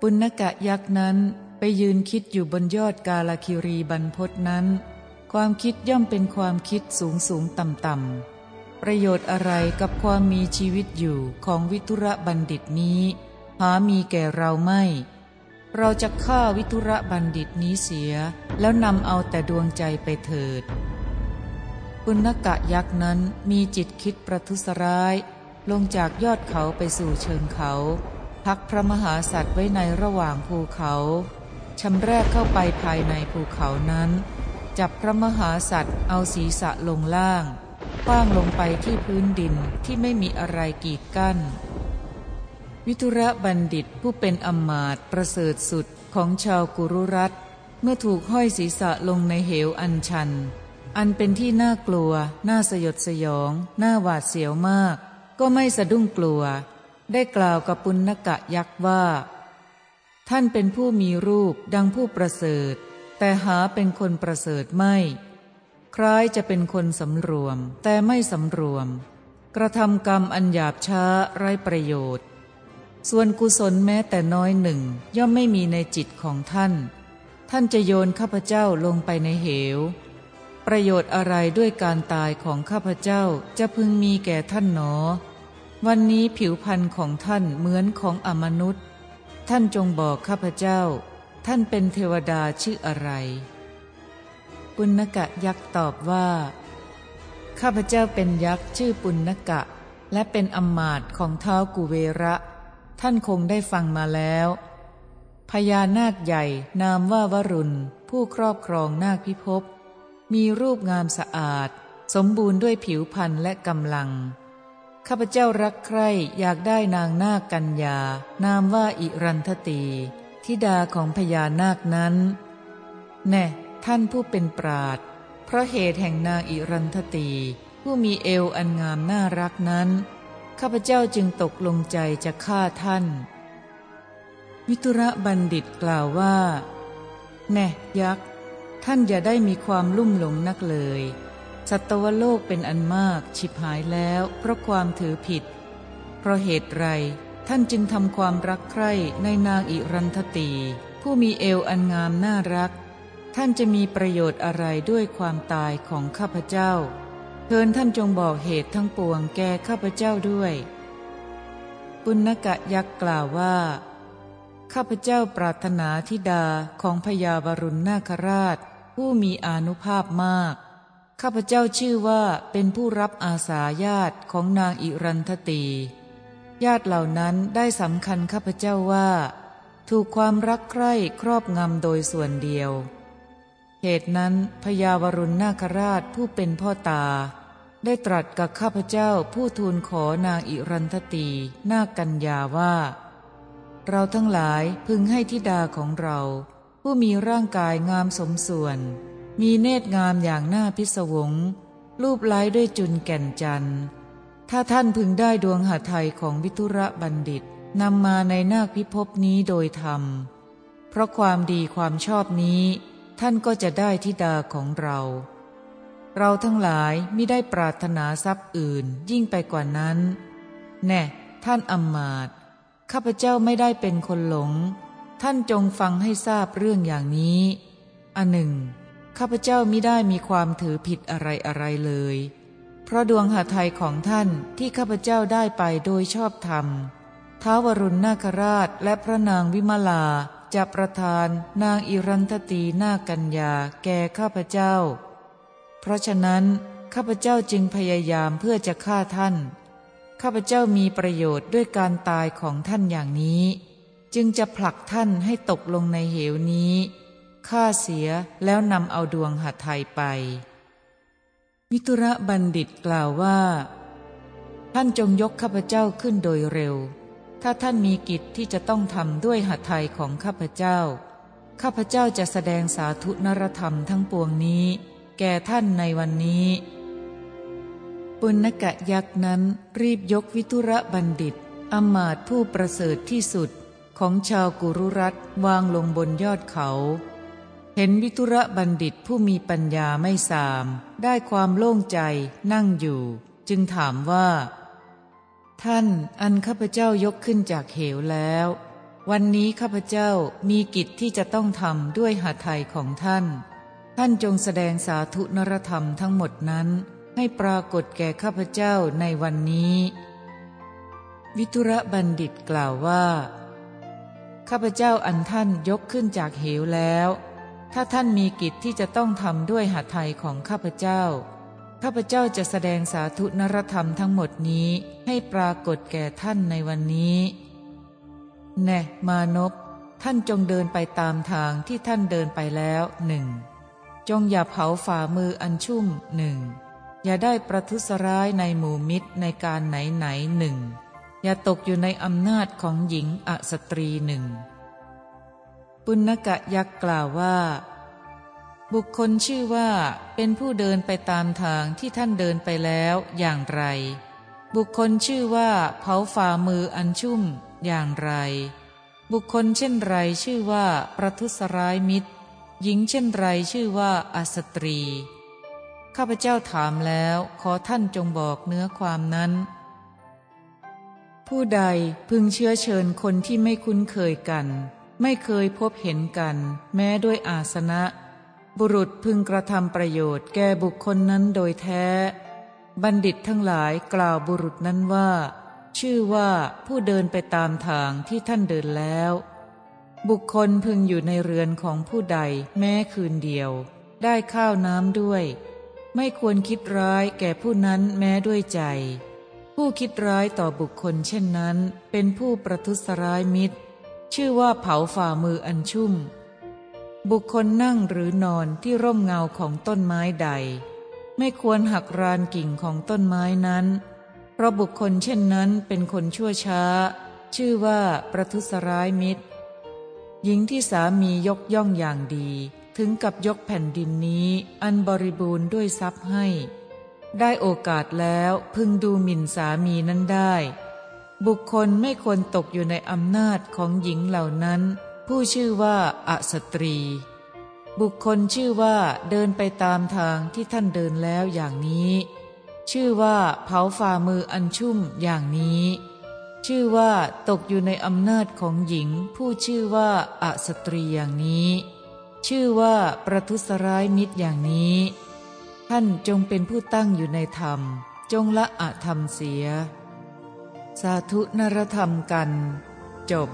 ปุณกะยักษ์นั้นไปยืนคิดอยู่บนยอดกาลคิรีบรรพศนั้น ความคิดย่อมเป็นความคิดสูงสูงต่ำต่ำประโยชน์อะไรกับความมีชีวิตอยู่ของวิทุระบัณฑิตนี้ หามีแก่เราไม่ เราจะฆ่าวิทุระบัณฑิตนี้เสีย แล้วนำเอาแต่ดวงใจไปเถิดปุณกะยักษ์นั้นมีจิตคิดประทุษร้าย ลงจากยอดเขาไปสู่เชิงเขา พักพระมหาสัตว์ไว้ในระหว่างภูเขาชำแรกเข้าไปภายในภูเขานั้น จับพระมหาสัตว์เอาศีรษะลงล่างคว้างลงไปที่พื้นดินที่ไม่มีอะไรกีดกั้น วิทุระบัณฑิตผู้เป็นอมมาตประเสริฐสุดของชาวกุรุรัตเมื่อถูกห้อยศีรษะลงในเหวอันชัน อันเป็นที่น่ากลัว น่าสยดสยอง น่าหวาดเสียวมาก ก็ไม่สะดุ้งกลัว ได้กล่าวกับปุณณกะยักษ์ว่า ท่านเป็นผู้มีรูปดังผู้ประเสริฐ แต่หาเป็นคนประเสริฐไม่ คล้ายจะเป็นคนสำรวม แต่ไม่สำรวม กระทำกรรมอันหยาบช้าไร้ประโยชน์ ส่วนกุศลแม้แต่น้อยหนึ่งย่อมไม่มีในจิตของท่าน ท่านจะโยนข้าพเจ้าลงไปในเหว ประโยชน์อะไรด้วยการตายของข้าพเจ้าจะพึงมีแก่ท่านหนอ วันนี้ผิวพรรณของท่านเหมือนของอมนุษย์ ท่านจงบอกข้าพเจ้า ท่านเป็นเทวดาชื่ออะไร ปุณกะยักษ์ตอบว่า ข้าพเจ้าเป็นยักษ์ชื่อปุณกะ และเป็นอมมาตของเท้ากุเวระ ท่านคงได้ฟังมาแล้ว พญานาคใหญ่นามว่าวรุณ ผู้ครอบครองนาคพิภพมีรูปงามสะอาด สมบูรณ์ด้วยผิวพรรณและกำลัง ข้าพเจ้ารักใคร่อยากได้นางนาคกัญญา นามว่าอิรันทตีทิดาของพญานาคนั้น แน่ ท่านผู้เป็นปราดเพราะเหตุแห่งนางอิรันทตี ผู้มีเอวอันงามน่ารักนั้น ข้าพเจ้าจึงตกลงใจจะฆ่าท่าน วิทุระบัณฑิตกล่าวว่า แน่ ยักษ์ ท่านอย่าได้มีความลุ่มหลงนักเลย สัตวโลกเป็นอันมากฉิบหายแล้วเพราะความถือผิด เพราะเหตุไรท่านจึงทำความรักใคร่ในนางอิรันทตี ผู้มีเอวอันงามน่ารัก ท่านจะมีประโยชน์อะไรด้วยความตายของข้าพเจ้าเพินท่านจงบอกเหตุทั้งปวงแก่ข้าพเจ้าด้วย ปุณกะยักษ์กล่าวว่า ข้าพเจ้าปรารถนาธิดาของพญาวรุณนาคราช ผู้มีอานุภาพมาก ข้าพเจ้าชื่อว่าเป็นผู้รับอาสาญาติของนางอิรันทตี ญาติเหล่านั้นได้สำคัญข้าพเจ้าว่า ถูกความรักใคร่ครอบงำโดยส่วนเดียว เหตุนั้นพญาวรุณนาคราชผู้เป็นพ่อตา ได้ตรัสกับข้าพเจ้าผู้ทูลขอนางอิรันทตีนากัญญาว่า เราทั้งหลายพึงให้ทิดาของเรา ผู้มีร่างกายงามสมส่วน มีเนตรงามอย่างน่าพิศวง รูปไล้ด้วยจุนแก่นจันทร์ ถ้าท่านพึงได้ดวงหาไทยของวิทุระบัณฑิตนำมาในนาคพิภพนี้โดยธรรม เพราะความดีความชอบนี้ ท่านก็จะได้ทิดาของเรา เราทั้งหลายไม่ได้ปรารถนาทรัพย์อื่นยิ่งไปกว่านั้น แน่ท่านอมมาตข้าพเจ้าไม่ได้เป็นคนหลง ท่านจงฟังให้ทราบเรื่องอย่างนี้ อันหนึ่ง ข้าพเจ้ามิได้มีความถือผิดอะไรอะไรเลย เพราะดวงหาไทยของท่านที่ข้าพเจ้าได้ไปโดยชอบธรรมท้าวรุณนาคราชและพระนางวิมลาจะประทานนางอิรันทตีนากัญญาแก่ข้าพเจ้า เพราะฉะนั้นข้าพเจ้าจึงพยายามเพื่อจะฆ่าท่าน ข้าพเจ้ามีประโยชน์ด้วยการตายของท่านอย่างนี้ จึงจะผลักท่านให้ตกลงในเหวนี้ ฆ่าเสียแล้วนำเอาดวงหัตไทยไป มิตุระบัณฑิตกล่าวว่า ท่านจงยกข้าพเจ้าขึ้นโดยเร็ว ถ้าท่านมีกิจที่จะต้องทำด้วยหัตไทยของข้าพเจ้า ข้าพเจ้าจะแสดงสาธุนรธรรมทั้งปวงนี้ แก่ท่านในวันนี้ปุณกะยักษ์นั้นรีบยกวิทุระบัณฑิตอมาตผู้ประเสริฐที่สุดของชาวกุรุรัตวางลงบนยอดเขา เห็นวิทุระบัณฑิตผู้มีปัญญาไม่สาม ได้ความโล่งใจนั่งอยู่ จึงถามว่า ท่านอันข้าพเจ้ายกขึ้นจากเหวแล้ว วันนี้ข้าพเจ้ามีกิจที่จะต้องทำด้วยหาไทยของท่าน ท่านจงแสดงสาธุนรธรรมทั้งหมดนั้น ให้ปรากฏแก่ข้าพเจ้าในวันนี้ วิทุระบัณฑิตกล่าวว่า ข้าพเจ้าอันท่านยกขึ้นจากเหวแล้ว ถ้าท่านมีกิจที่จะต้องทำด้วยหาไทยของข้าพเจ้า ข้าพเจ้าจะแสดงสาธุนรธรรมทั้งหมดนี้ให้ปรากฏแก่ท่านในวันนี้แน่มานพท่านจงเดินไปตามทางที่ท่านเดินไปแล้วหนึ่งจงอย่าเผาฝ่ามืออันชุ่มหนึ่งอย่าได้ประทุษร้ายในหมู่มิตรในการไหนไหนหนึ่งอย่าตกอยู่ในอำนาจของหญิงอสตรีหนึ่ง ปุณกะยักษ์กล่าวว่า บุคคลชื่อว่าเป็นผู้เดินไปตามทางที่ท่านเดินไปแล้วอย่างไร บุคคลชื่อว่าเผาฝ่ามืออันชุ่มอย่างไร บุคคลเช่นไรชื่อว่าประทุษร้ายมิตร หญิงเช่นไรชื่อว่าอสตรี ข้าพเจ้าถามแล้วขอท่านจงบอกเนื้อความนั้นผู้ใดพึงเชื้อเชิญคนที่ไม่คุ้นเคยกัน ไม่เคยพบเห็นกัน แม้ด้วยอาสนะ บุรุษพึงกระทำประโยชน์แก่บุคคลนั้นโดยแท้ บัณฑิตทั้งหลายกล่าวบุรุษนั้นว่า ชื่อว่าผู้เดินไปตามทางที่ท่านเดินแล้ว บุคคลพึงอยู่ในเรือนของผู้ใดแม้คืนเดียว ได้ข้าวน้ำด้วย ไม่ควรคิดร้ายแก่ผู้นั้นแม้ด้วยใจผู้คิดร้ายต่อบุคคลเช่นนั้น เป็นผู้ประทุษร้ายมิตร ชื่อว่าเผาฝ่ามืออันชุ่ม บุคคลนั่งหรือนอนที่ร่มเงาของต้นไม้ใด ไม่ควรหักรานกิ่งของต้นไม้นั้น เพราะบุคคลเช่นนั้นเป็นคนชั่วช้า ชื่อว่าประทุษร้ายมิตร หญิงที่สามียกย่องอย่างดีถึงกับยกแผ่นดินนี้อันบริบูรณ์ด้วยทรัพย์ให้ ได้โอกาสแล้วพึงดูหมิ่นสามีนั้นได้ บุคคลไม่ควรตกอยู่ในอำนาจของหญิงเหล่านั้น ผู้ชื่อว่าอสตรี บุคคลชื่อว่าเดินไปตามทางที่ท่านเดินแล้วอย่างนี้ ชื่อว่าเผาฝ่ามืออันชุ่มอย่างนี้ ชื่อว่าตกอยู่ในอำนาจของหญิง ผู้ชื่อว่าอสตรีอย่างนี้ ชื่อว่าประทุษร้ายมิตรอย่างนี้ ท่านจงเป็นผู้ตั้งอยู่ในธรรม จงละอธรรมเสีย สาธุนรธรรมกัน จบ